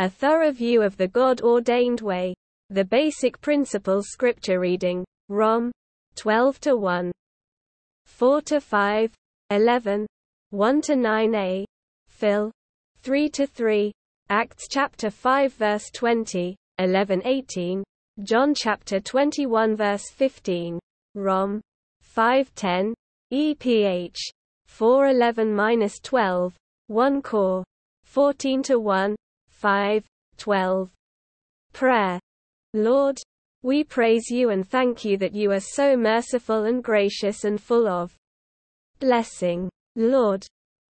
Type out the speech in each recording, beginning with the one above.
A thorough view of the God-ordained way. The basic principles scripture reading. Rom. 12 to 1. 4 to 5. 11. 1 to 9a. Phil. 3 to 3. Acts chapter 5 verse 20, 11 18. John chapter 21 verse 15. Rom. 510. EPH. 411-12. 1 Cor. 14 to 1. 5. 12. Prayer. Lord, we praise you and thank you that you are so merciful and gracious and full of blessing. Lord,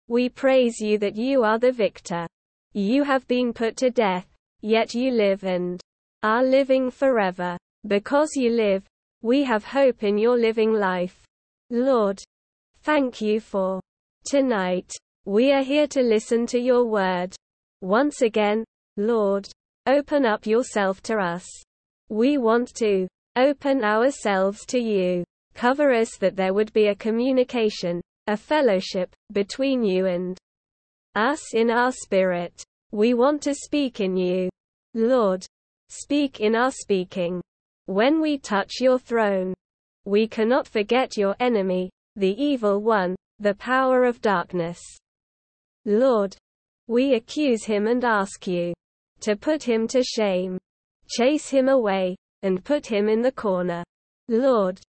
we praise you that you are the victor. You have been put to death, yet you live and are living forever. Because you live, we have hope in your living life. Lord, thank you for tonight. We are here to listen to your word. Once again, Lord, open up yourself to us. We want to open ourselves to you. Cover us that there would be a communication, a fellowship, between you and us in our spirit. We want to speak in you. Lord, speak in our speaking. When we touch your throne, we cannot forget your enemy, the evil one, the power of darkness. Lord, we accuse him and ask you to put him to shame chase him away, and put him in the corner. Lord,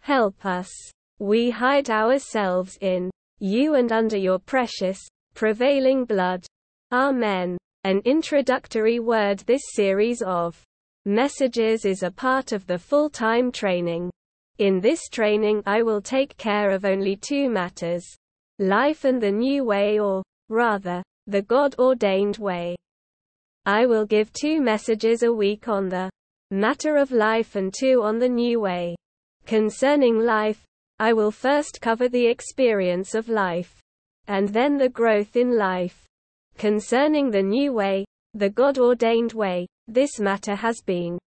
help us. We hide ourselves in you and under your precious, prevailing blood. Amen. An introductory word This series of messages is a part of the full-time training. In this training I will take care of only two matters. Life and the new way or, rather, the God-ordained way. I will give two messages a week on the matter of life and two on the new way. Concerning life, I will first cover the experience of life, and then the growth in life. Concerning the new way, the God ordained way, this matter has been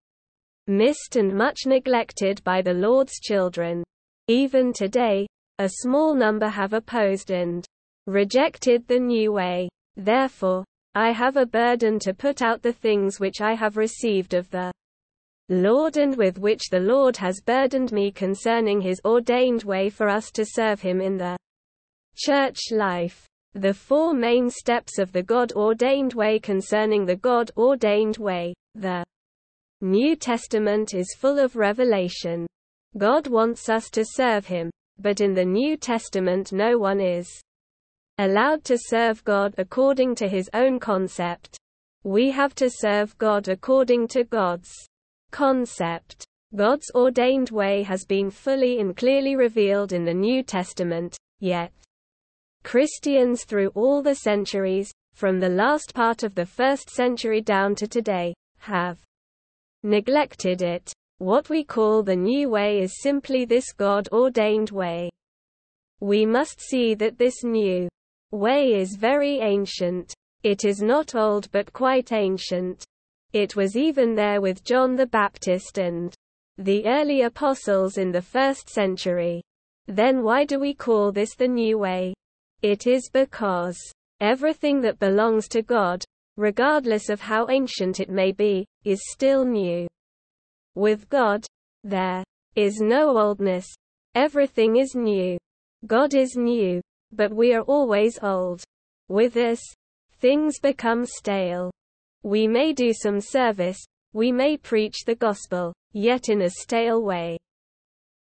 missed and much neglected by the Lord's children. Even today, a small number have opposed and rejected the new way. Therefore, I have a burden to put out the things which I have received of the Lord and with which the Lord has burdened me concerning his ordained way for us to serve him in the church life. The four main steps of the God ordained way concerning the God ordained way. The New Testament is full of revelation. God wants us to serve him, but in the New Testament no one is allowed to serve God according to his own concept. We have to serve God according to God's concept. God's ordained way has been fully and clearly revealed in the New Testament, yet Christians through all the centuries, from the last part of the first century down to today, have neglected it. What we call the new way is simply this God ordained way. We must see that this new way is very ancient. It is not old but quite ancient. It was even there with John the Baptist and the early apostles in the first century. Then why do we call this the new way? It is because everything that belongs to God, regardless of how ancient it may be, is still new. With God, there is no oldness. Everything is new. God is new, but we are always old. With this, things become stale. We may do some service, we may preach the gospel, yet in a stale way.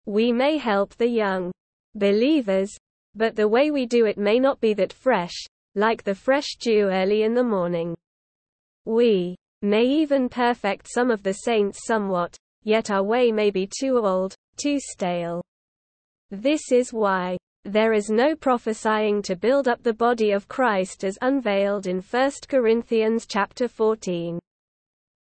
We may help the young believers, but the way we do it may not be that fresh, like the fresh dew early in the morning. We may even perfect some of the saints somewhat, yet our way may be too old, too stale. This is why there is no prophesying to build up the body of Christ as unveiled in 1 Corinthians chapter 14.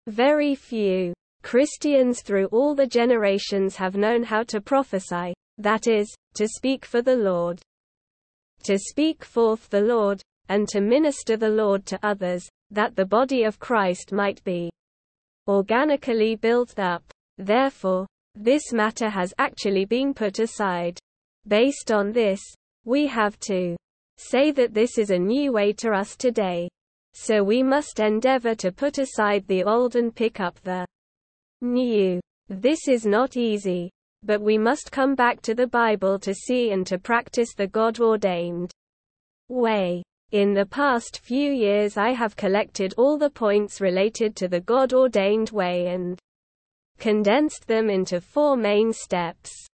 Very few Christians through all the generations have known how to prophesy, that is, to speak for the Lord. To speak forth the Lord, and to minister the Lord to others, that the body of Christ might be organically built up. Therefore, this matter has actually been put aside. Based on this, we have to say that this is a new way to us today. So we must endeavor to put aside the old and pick up the new. This is not easy, but we must come back to the Bible to see and to practice the God ordained way. In the past few years I have collected all the points related to the God ordained way and condensed them into four main steps.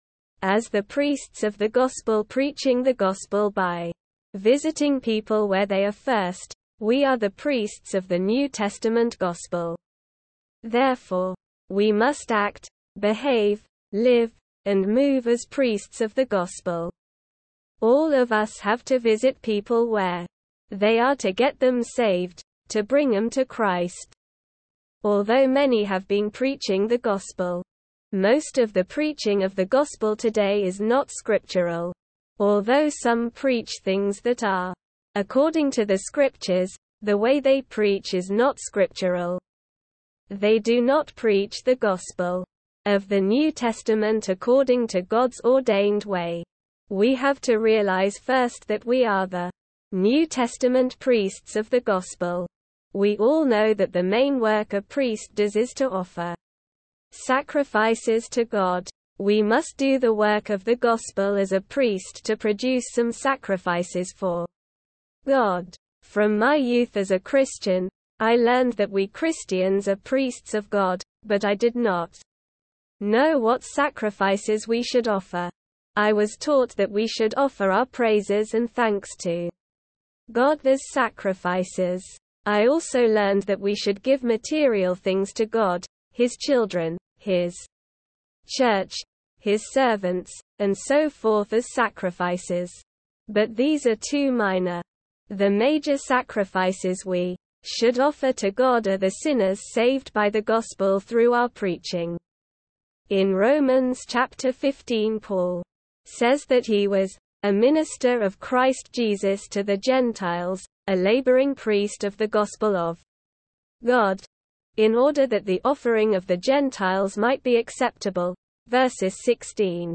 As the priests of the gospel preaching the gospel by visiting people where they are first, we are the priests of the New Testament gospel. Therefore, we must act, behave, live, and move as priests of the gospel. All of us have to visit people where they are to get them saved, to bring them to Christ. Although many have been preaching the gospel, most of the preaching of the gospel today is not scriptural. Although some preach things that are according to the scriptures, the way they preach is not scriptural. They do not preach the gospel of the New Testament according to God's ordained way. We have to realize first that we are the New Testament priests of the gospel. We all know that the main work a priest does is to offer sacrifices to God. We must do the work of the gospel as a priest to produce some sacrifices for God. From my youth as a Christian, I learned that we Christians are priests of God, but I did not know what sacrifices we should offer. I was taught that we should offer our praises and thanks to God as sacrifices. I also learned that we should give material things to God, His children, His church, His servants, and so forth as sacrifices. But these are too minor. The major sacrifices we should offer to God are the sinners saved by the gospel through our preaching. In Romans chapter 15 Paul says that he was a minister of Christ Jesus to the Gentiles, a laboring priest of the gospel of God, in order that the offering of the Gentiles might be acceptable. Verses 16.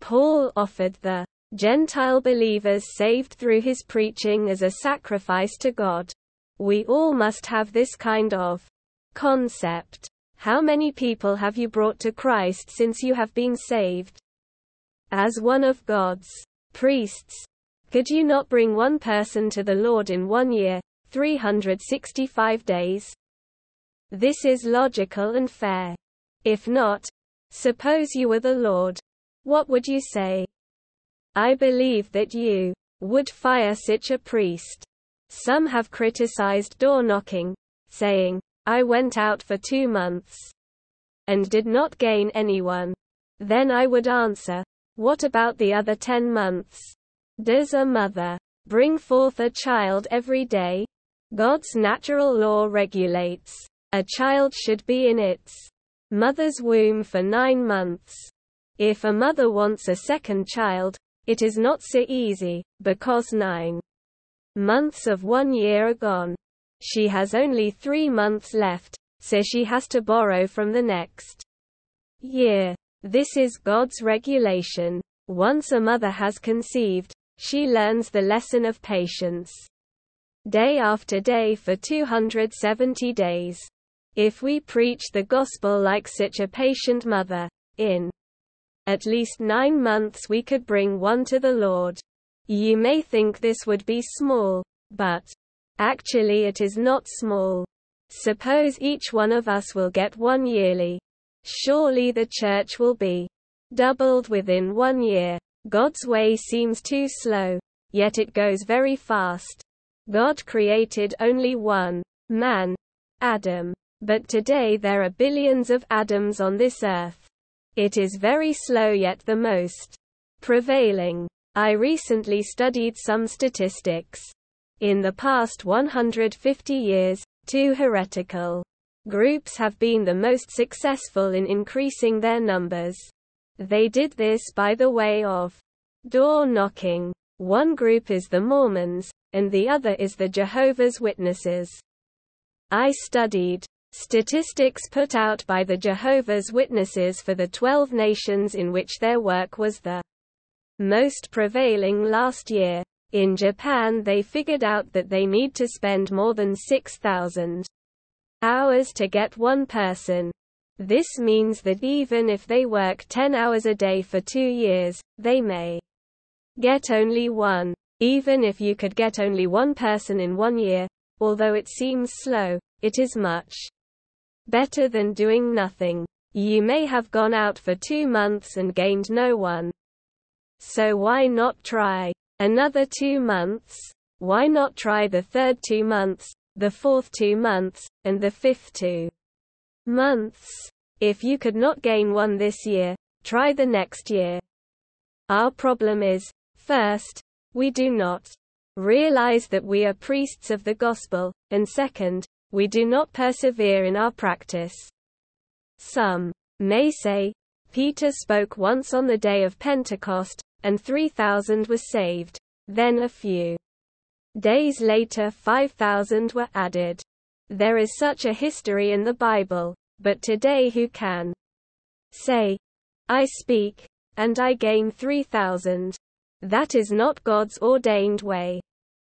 Paul offered the Gentile believers saved through his preaching as a sacrifice to God. We all must have this kind of concept. How many people have you brought to Christ since you have been saved? As one of God's priests. Could you not bring one person to the Lord in one year, 365 days? This is logical and fair. If not, suppose you were the Lord. What would you say? I believe that you would fire such a priest. Some have criticized door knocking, saying, I went out for two months and did not gain anyone. Then I would answer, what about the other 10 months? Does a mother bring forth a child every day? God's natural law regulates. A child should be in its mother's womb for nine months. If a mother wants a second child, it is not so easy, because nine months of one year are gone. She has only three months left, so she has to borrow from the next year. This is God's regulation. Once a mother has conceived, she learns the lesson of patience. Day after day for 270 days. If we preach the gospel like such a patient mother, in at least nine months we could bring one to the Lord. You may think this would be small, but actually it is not small. Suppose each one of us will get one yearly. Surely the church will be doubled within one year. God's way seems too slow, yet it goes very fast. God created only one man, Adam. But today there are billions of Adams on this earth. It is very slow yet the most prevailing. I recently studied some statistics. In the past 150 years, two heretical Groups have been the most successful in increasing their numbers. They did this by the way of door knocking. One group is the Mormons, and the other is the Jehovah's Witnesses. I studied statistics put out by the Jehovah's Witnesses for the 12 nations in which their work was the most prevailing last year. In Japan they figured out that they need to spend more than 6,000 hours to get one person. This means that even if they work 10 hours a day for two years, they may get only one. Even if you could get only one person in one year, although it seems slow, it is much better than doing nothing. You may have gone out for two months and gained no one. So why not try another two months? Why not try the third two months, the fourth two months, and the fifth two months? If you could not gain one this year, try the next year. Our problem is, first, we do not realize that we are priests of the gospel, and second, we do not persevere in our practice. Some may say, Peter spoke once on the day of Pentecost, and 3,000 were saved. Then a few days later 5,000 were added. There is such a history in the Bible, but today who can say, I speak, and I gain 3,000? That is not God's ordained way.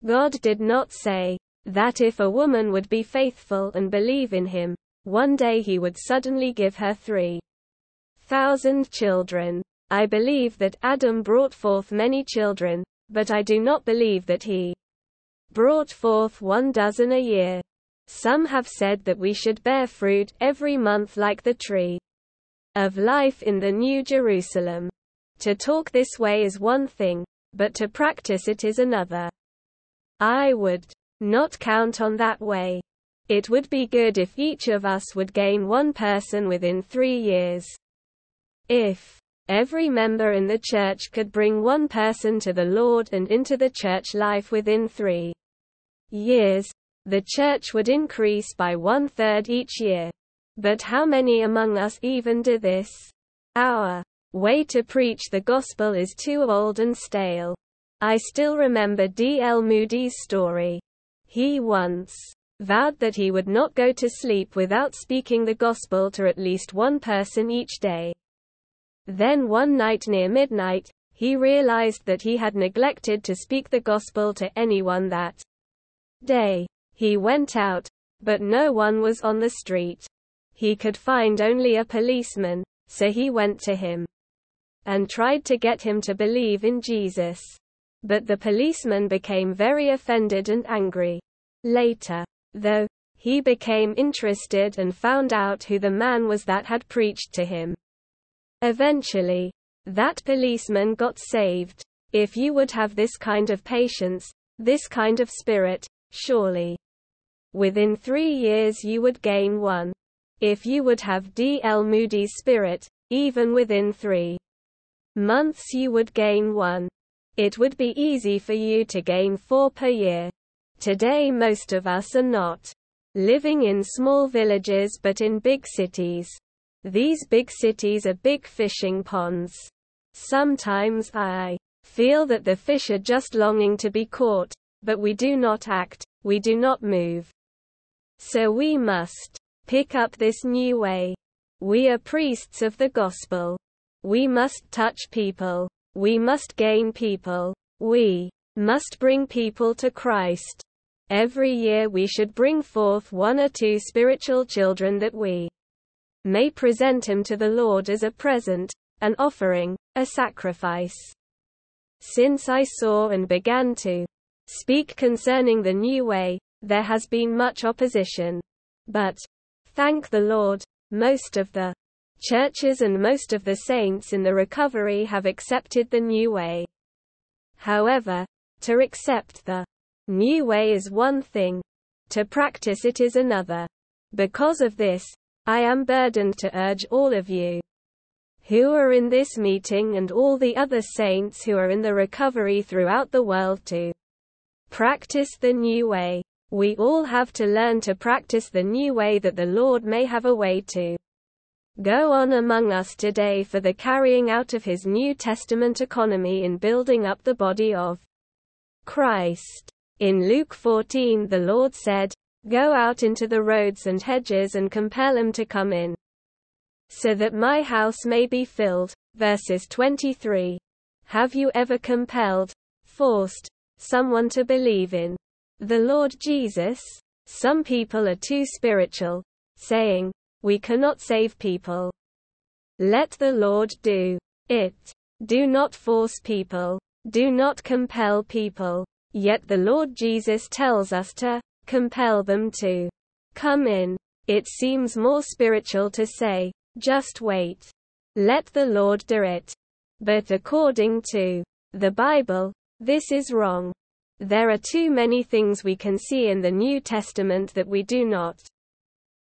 God did not say that if a woman would be faithful and believe in him, one day he would suddenly give her 3,000 children. I believe that Adam brought forth many children, but I do not believe that he brought forth one dozen a year. Some have said that we should bear fruit every month like the tree of life in the New Jerusalem. To talk this way is one thing, but to practice it is another. I would not count on that way. It would be good if each of us would gain one person within three years. If every member in the church could bring one person to the Lord and into the church life within three years, the church would increase by one third each year. But how many among us even do this? Our way to preach the gospel is too old and stale. I still remember D.L. Moody's story. He once vowed that he would not go to sleep without speaking the gospel to at least one person each day. Then one night near midnight, he realized that he had neglected to speak the gospel to anyone that day. He went out, but no one was on the street. He could find only a policeman, so he went to him and tried to get him to believe in Jesus. But the policeman became very offended and angry. Later, though, he became interested and found out who the man was that had preached to him. Eventually, that policeman got saved. If you would have this kind of patience, this kind of spirit, surely Within three years you would gain one. If you would have D.L. Moody's spirit, even within three months you would gain one. It would be easy for you to gain four per year. Today most of us are not living in small villages but in big cities. These big cities are big fishing ponds. Sometimes I feel that the fish are just longing to be caught, but we do not act, we do not move. So we must pick up this new way. We are priests of the gospel. We must touch people. We must gain people. We must bring people to Christ. Every year we should bring forth one or two spiritual children that we may present him to the Lord as a present, an offering, a sacrifice. Since I saw and began to speak concerning the new way, there has been much opposition. But, thank the Lord, most of the churches and most of the saints in the recovery have accepted the new way. However, to accept the new way is one thing, to practice it is another. Because of this, I am burdened to urge all of you who are in this meeting and all the other saints who are in the recovery throughout the world to practice the new way. We all have to learn to practice the new way that the Lord may have a way to go on among us today for the carrying out of his New Testament economy in building up the body of Christ. In Luke 14 the Lord said, Go out into the roads and hedges and compel them to come in, so that my house may be filled. Verses 23. Have you ever compelled, forced, someone to believe in the Lord Jesus. Some people are too spiritual, saying, We cannot save people. Let the Lord do it. Do not force people. Do not compel people. Yet the Lord Jesus tells us to compel them to come in. It seems more spiritual to say, just wait. Let the Lord do it. But according to the Bible, this is wrong. There are too many things we can see in the New Testament that we do not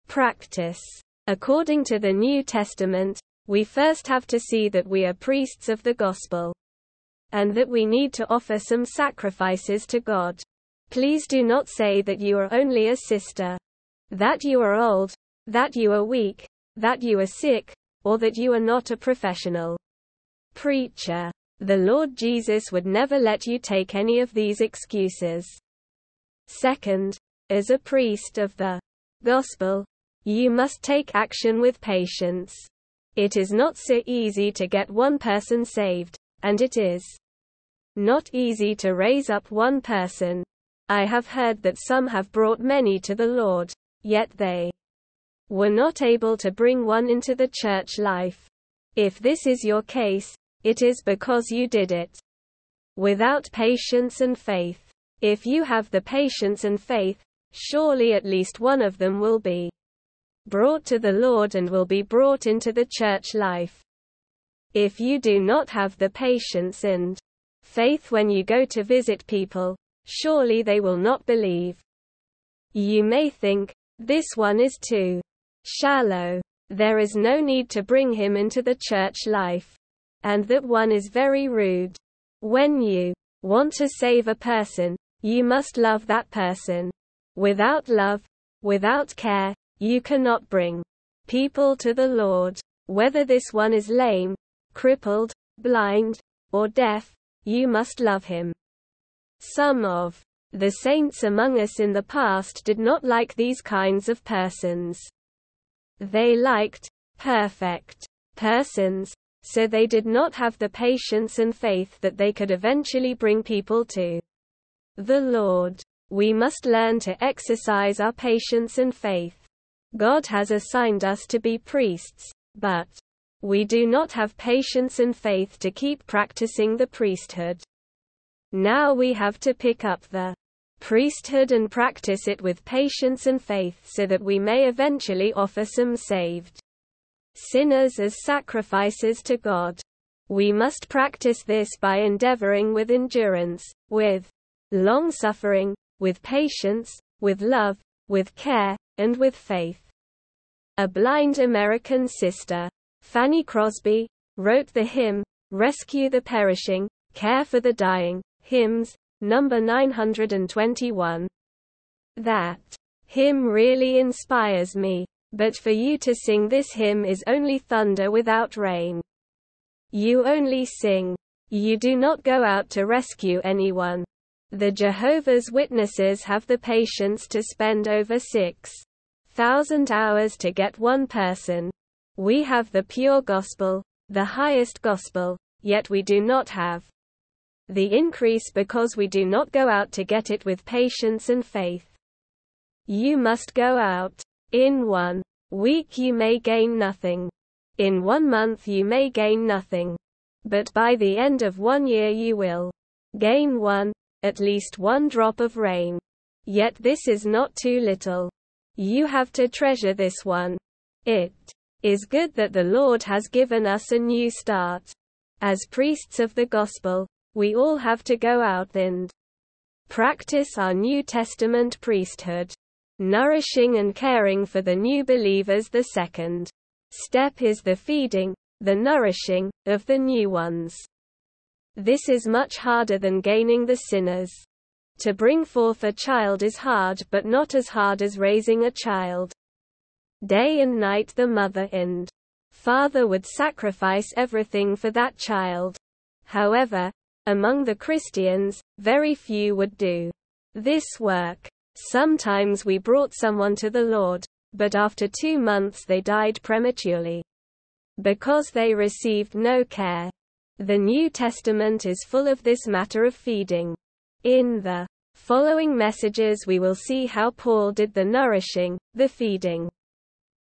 practice. According to the New Testament, we first have to see that we are priests of the gospel and that we need to offer some sacrifices to God. Please do not say that you are only a sister, that you are old, that you are weak, that you are sick, or that you are not a professional preacher. The Lord Jesus would never let you take any of these excuses. Second, as a priest of the gospel, you must take action with patience. It is not so easy to get one person saved, and it is not easy to raise up one person. I have heard that some have brought many to the Lord, yet they were not able to bring one into the church life. If this is your case, it is because you did it without patience and faith. If you have the patience and faith, surely at least one of them will be brought to the Lord and will be brought into the church life. If you do not have the patience and faith when you go to visit people, surely they will not believe. You may think, this one is too shallow. There is no need to bring him into the church life. And that one is very rude. When you want to save a person, you must love that person. Without love, without care, you cannot bring people to the Lord. Whether this one is lame, crippled, blind, or deaf, you must love him. Some of the saints among us in the past did not like these kinds of persons. They liked perfect persons, so they did not have the patience and faith that they could eventually bring people to the Lord. We must learn to exercise our patience and faith. God has assigned us to be priests, but we do not have patience and faith to keep practicing the priesthood. Now we have to pick up the priesthood and practice it with patience and faith so that we may eventually offer some saved sinners as sacrifices to God. We must practice this by endeavoring with endurance, with long suffering, with patience, with love, with care, and with faith. A blind American sister Fanny Crosby, wrote the hymn, Rescue the Perishing, Care for the Dying, hymns, number 921. That hymn really inspires me, but for you to sing this hymn is only thunder without rain. You only sing. You do not go out to rescue anyone. The Jehovah's Witnesses have the patience to spend over 6,000 hours to get one person, we have the pure gospel, the highest gospel, yet we do not have the increase because we do not go out to get it with patience and faith. You must go out. In one week you may gain nothing. In one month you may gain nothing. But by the end of one year you will gain one, at least one drop of rain. Yet this is not too little. You have to treasure this one. It is good that the Lord has given us a new start. As priests of the gospel, we all have to go out and practice our New Testament priesthood. Nourishing and caring for the new believers. The second step is the feeding, the nourishing, of the new ones. This is much harder than gaining the sinners. To bring forth a child is hard but not as hard as raising a child. Day and night the mother and father would sacrifice everything for that child. However, among the Christians, very few would do this work. Sometimes we brought someone to the Lord, but after two months they died prematurely. Because they received no care. The New Testament is full of this matter of feeding. In the following messages we will see how Paul did the nourishing, the feeding.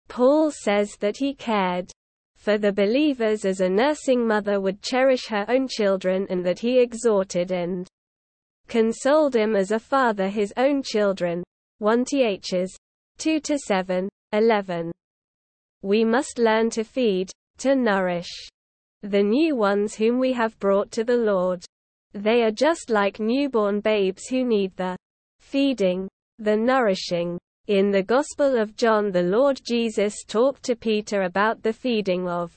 Paul says that he cared for the believers as a nursing mother would cherish her own children and that he exhorted and consoled him as a father his own children. 1 Ths. 2 to 7, 11. We must learn to feed, to nourish the new ones whom we have brought to the Lord. They are just like newborn babes who need the feeding, the nourishing. In the Gospel of John the Lord Jesus talked to Peter about the feeding of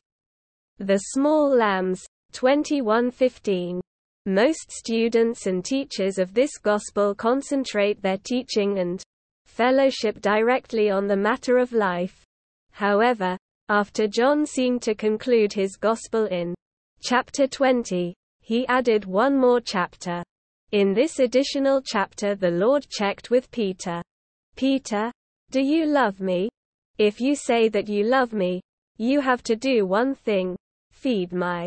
the small lambs, 21:15. Most students and teachers of this gospel concentrate their teaching and fellowship directly on the matter of life. However, after John seemed to conclude his gospel in chapter 20, he added one more chapter. In this additional chapter the Lord checked with Peter. Peter, do you love me? If you say that you love me, you have to do one thing, feed my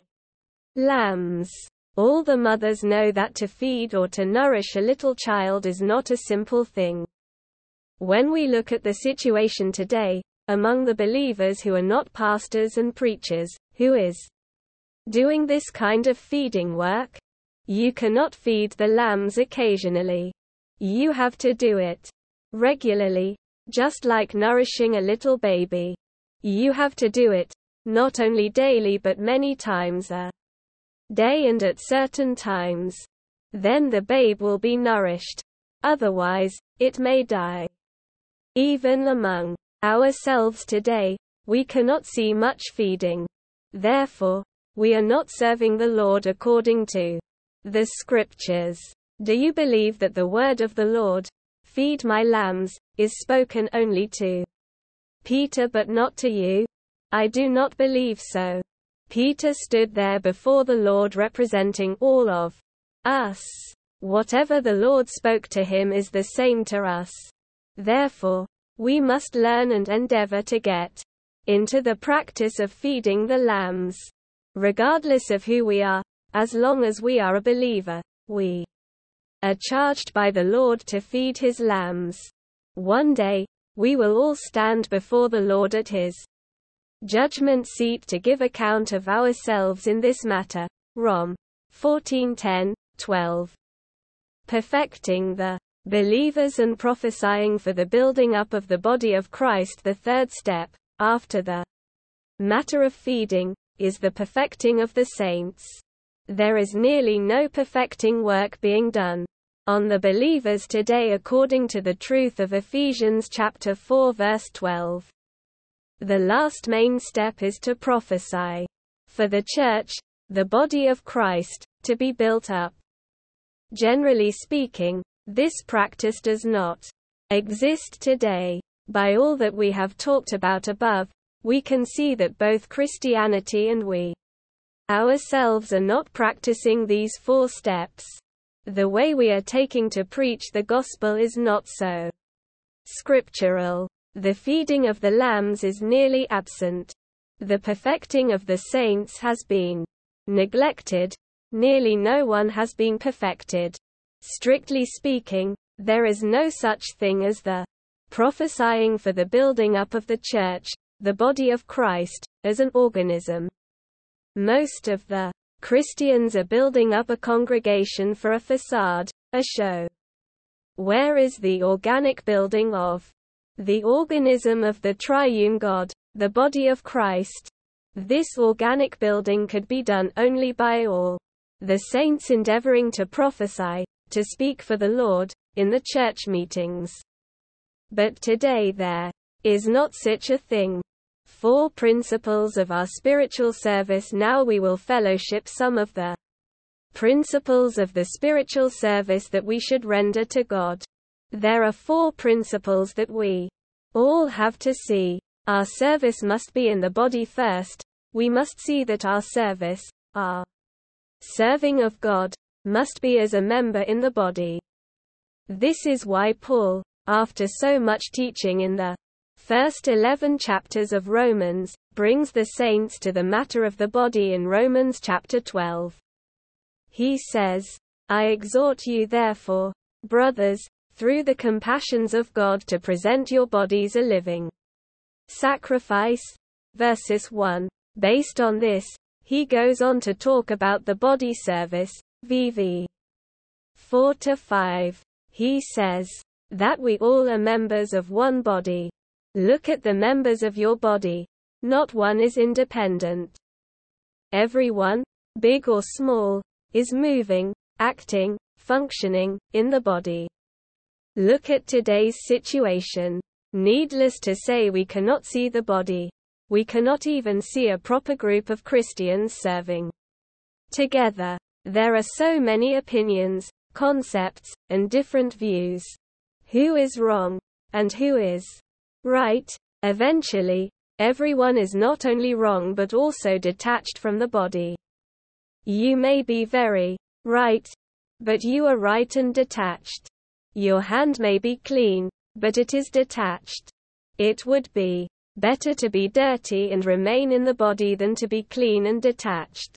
lambs. All the mothers know that to feed or to nourish a little child is not a simple thing. When we look at the situation today, among the believers who are not pastors and preachers, who is doing this kind of feeding work? You cannot feed the lambs occasionally. You have to do it regularly, just like nourishing a little baby. You have to do it, not only daily but many times a day and at certain times. Then the babe will be nourished. Otherwise, it may die. Even among ourselves today, we cannot see much feeding. Therefore, we are not serving the Lord according to the scriptures. Do you believe that the word of the Lord, feed my lambs, is spoken only to Peter but not to you? I do not believe so. Peter stood there before the Lord representing all of us. Whatever the Lord spoke to him is the same to us. Therefore, we must learn and endeavor to get into the practice of feeding the lambs. Regardless of who we are, as long as we are a believer, we are charged by the Lord to feed his lambs. One day, we will all stand before the Lord at his judgment seat to give account of ourselves in this matter. Rom. 14:10, 12. Perfecting the believers and prophesying for the building up of the body of Christ. The third step, after the matter of feeding, is the perfecting of the saints. There is nearly no perfecting work being done on the believers today according to the truth of Ephesians chapter 4 verse 12. The last main step is to prophesy. For the church, the body of Christ, to be built up. Generally speaking, this practice does not exist today. By all that we have talked about above, we can see that both Christianity and we ourselves are not practicing these four steps. The way we are taking to preach the gospel is not so scriptural. The feeding of the lambs is nearly absent. The perfecting of the saints has been neglected. Nearly no one has been perfected. Strictly speaking, there is no such thing as the prophesying for the building up of the church, the body of Christ, as an organism. Most of the Christians are building up a congregation for a facade, a show. Where is the organic building of the organism of the triune God, the body of Christ? This organic building could be done only by all the saints endeavoring to prophesy, to speak for the Lord, in the church meetings. But today there is not such a thing. Four principles of our spiritual service Now we will fellowship some of the principles of the spiritual service that we should render to God. There are four principles that we all have to see. Our service must be in the body first. We must see that our service, our serving of God, must be as a member in the body. This is why Paul, after so much teaching in the first 11 chapters of Romans, brings the saints to the matter of the body in Romans chapter 12. He says, I exhort you therefore, brothers, through the compassions of God to present your bodies a living sacrifice. Verses 1. Based on this, he goes on to talk about the body service, VV 4 to 5. He says that we all are members of one body. Look at the members of your body. Not one is independent. Everyone, big or small, is moving, acting, functioning, in the body. Look at today's situation. Needless to say we cannot see the body. We cannot even see a proper group of Christians serving together. There are so many opinions, concepts, and different views. Who is wrong? And who is right? Eventually, everyone is not only wrong but also detached from the body. You may be very right, but you are right and detached. Your hand may be clean, but it is detached. It would be better to be dirty and remain in the body than to be clean and detached.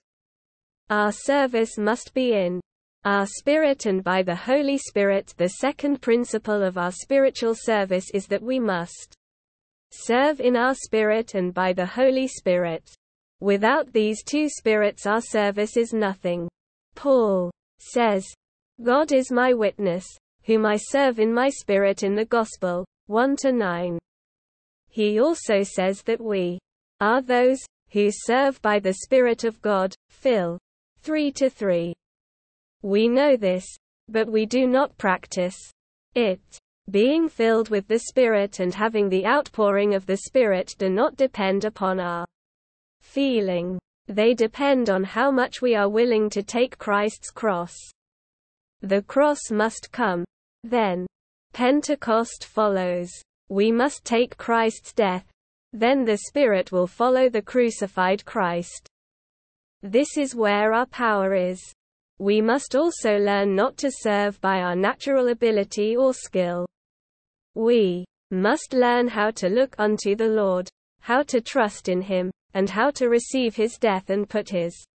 Our service must be in our spirit and by the Holy Spirit. The second principle of our spiritual service is that we must serve in our spirit and by the Holy Spirit. Without these two spirits, our service is nothing. Paul says, God is my witness, whom I serve in my spirit in the gospel. 1 to 9. He also says that we are those who serve by the Spirit of God. Phil 3 to 3. We know this, but we do not practice it. Being filled with the Spirit and having the outpouring of the Spirit do not depend upon our feeling. They depend on how much we are willing to take Christ's cross. The cross must come. Then, Pentecost follows. We must take Christ's death. Then the Spirit will follow the crucified Christ. This is where our power is. We must also learn not to serve by our natural ability or skill. We must learn how to look unto the Lord, how to trust in Him, and how to receive His death and put His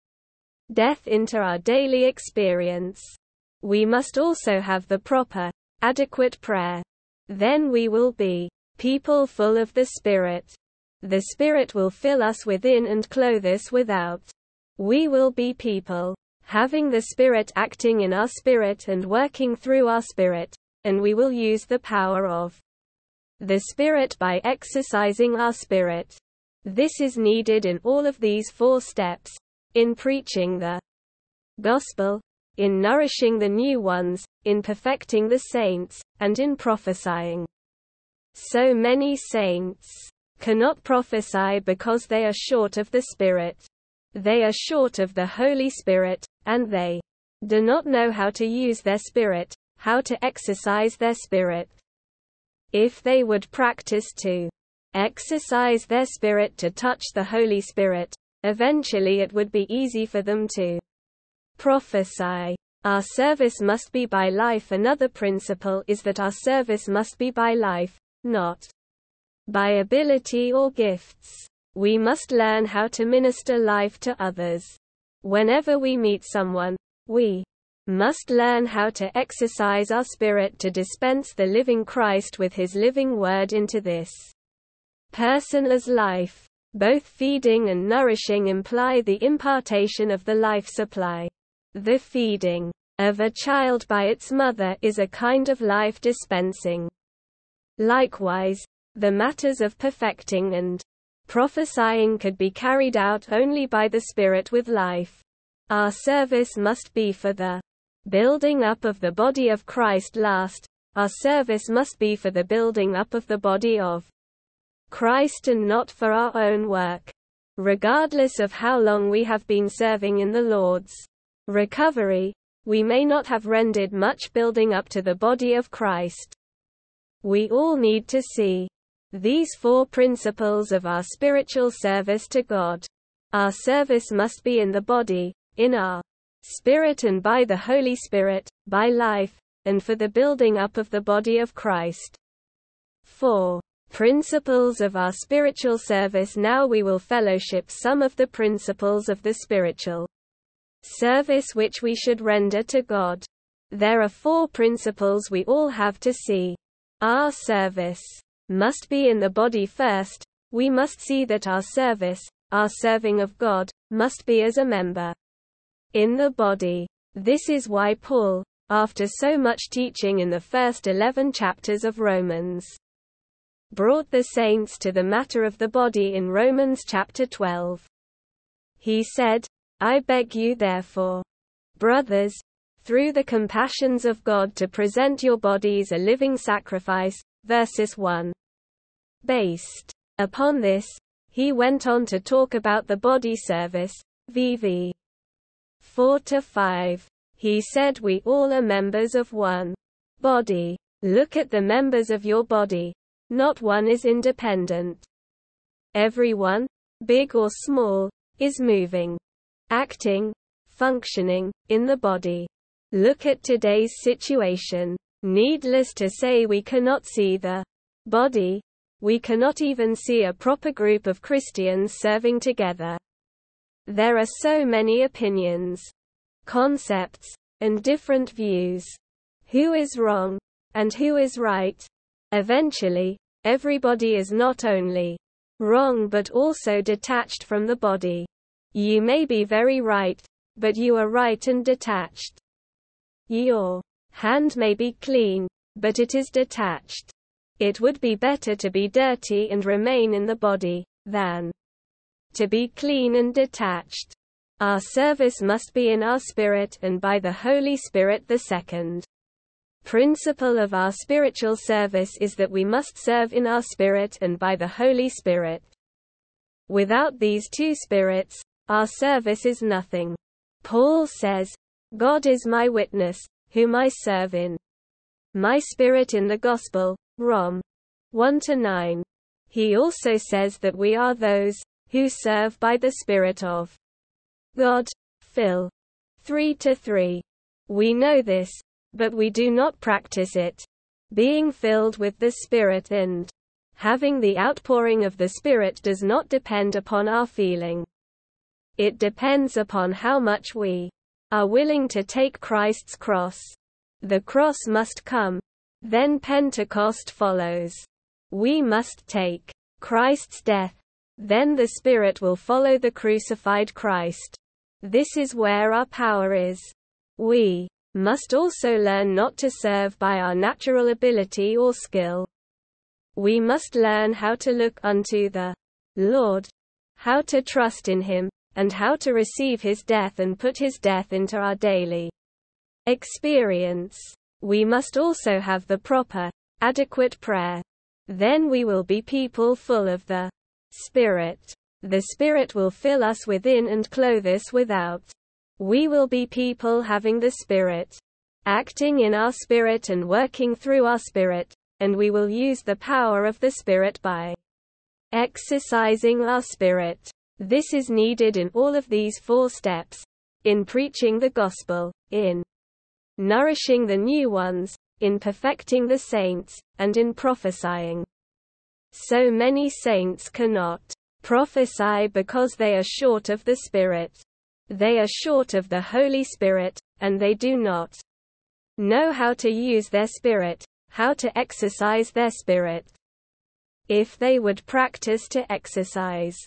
death into our daily experience. We must also have the proper, adequate prayer. Then we will be people full of the Spirit. The Spirit will fill us within and clothe us without. We will be people having the Spirit acting in our spirit and working through our spirit, and we will use the power of the Spirit by exercising our spirit. This is needed in all of these four steps in preaching the gospel, in nourishing the new ones, in perfecting the saints, and in prophesying. So many saints cannot prophesy because they are short of the Spirit. They are short of the Holy Spirit, and they do not know how to use their spirit, how to exercise their spirit. If they would practice to exercise their spirit to touch the Holy Spirit, eventually it would be easy for them to Prophesy. Our service must be by life. Another principle is that our service must be by life, not by ability or gifts. We must learn how to minister life to others. Whenever we meet someone, we must learn how to exercise our spirit to dispense the living Christ with his living word into this person's life. Both feeding and nourishing imply the impartation of the life supply. The feeding of a child by its mother is a kind of life dispensing. Likewise, the matters of perfecting and prophesying could be carried out only by the Spirit with life. Our service must be for the building up of the body of Christ last, our service must be for the building up of the body of Christ and not for our own work. Regardless of how long we have been serving in the Lord's recovery, we may not have rendered much building up to the body of Christ. We all need to see these four principles of our spiritual service to God. Our service must be in the body, in our spirit and by the Holy Spirit, by life, and for the building up of the body of Christ. 4. Principles of our spiritual service Now we will fellowship some of the principles of the spiritual Service which we should render to God. There are four principles we all have to see. Our service must be in the body first. We must see that our service, our serving of God, must be as a member in the body. This is why Paul, after so much teaching in the first 11 chapters of Romans, brought the saints to the matter of the body in Romans chapter 12. He said, I beg you therefore, brothers, through the compassions of God to present your bodies a living sacrifice, verses 1. Based upon this, he went on to talk about the body service, VV 4 to 5. He said we all are members of one body. Look at the members of your body. Not one is independent. Everyone, big or small, is moving, acting, functioning, in the body. Look at today's situation. Needless to say we cannot see the body. We cannot even see a proper group of Christians serving together. There are so many opinions, concepts, and different views. Who is wrong? And who is right? Eventually, everybody is not only wrong but also detached from the body. You may be very right, but you are right and detached. Your hand may be clean, but it is detached. It would be better to be dirty and remain in the body, than to be clean and detached. Our service must be in our spirit and by the Holy Spirit the second principle of our spiritual service is that we must serve in our spirit and by the Holy Spirit. Without these two spirits, our service is nothing. Paul says, God is my witness, whom I serve in my spirit in the gospel. Rom 1 to 9. He also says that we are those who serve by the Spirit of God. Phil 3 to 3. We know this, but we do not practice it. Being filled with the Spirit and having the outpouring of the Spirit does not depend upon our feeling. It depends upon how much we are willing to take Christ's cross. The cross must come. Then Pentecost follows. We must take Christ's death. Then the Spirit will follow the crucified Christ. This is where our power is. We must also learn not to serve by our natural ability or skill. We must learn how to look unto the Lord, how to trust in Him, and how to receive his death and put his death into our daily experience. We must also have the proper, adequate prayer. Then we will be people full of the Spirit. The Spirit will fill us within and clothe us without. We will be people having the Spirit, acting in our spirit and working through our spirit, and we will use the power of the Spirit by exercising our spirit. This is needed in all of these four steps in preaching the gospel, in nourishing the new ones, in perfecting the saints, and in prophesying. So many saints cannot prophesy because they are short of the Spirit. They are short of the Holy Spirit, and they do not know how to use their spirit, how to exercise their spirit. If they would practice to exercise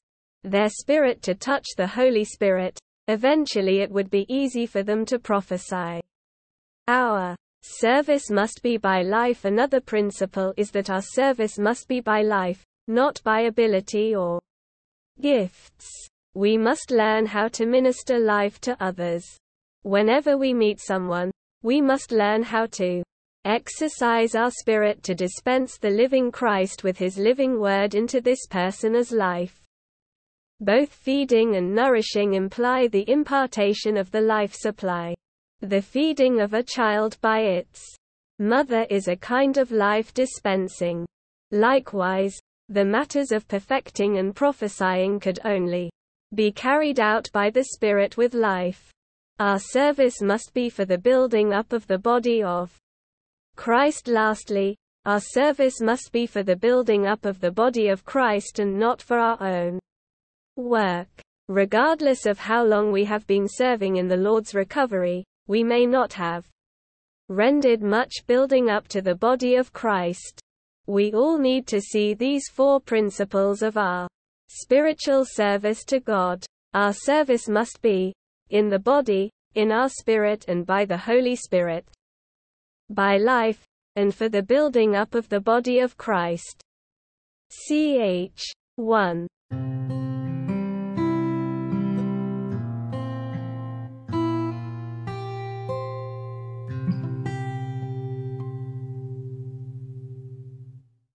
their spirit to touch the Holy Spirit, eventually it would be easy for them to prophesy. Our service must be by life. Another principle is that our service must be by life, not by ability or gifts. We must learn how to minister life to others. Whenever we meet someone, we must learn how to exercise our spirit to dispense the living Christ with his living word into this person as life. Both feeding and nourishing imply the impartation of the life supply. The feeding of a child by its mother is a kind of life dispensing. Likewise, the matters of perfecting and prophesying could only be carried out by the Spirit with life. Our service must be for the building up of the body of Christ. Lastly, our service must be for the building up of the body of Christ and not for our own work. Regardless of how long we have been serving in the Lord's recovery, we may not have rendered much building up to the body of Christ. We all need to see these four principles of our spiritual service to God. Our service must be in the body, in our spirit, and by the Holy Spirit, by life, and for the building up of the body of Christ. Ch. 1.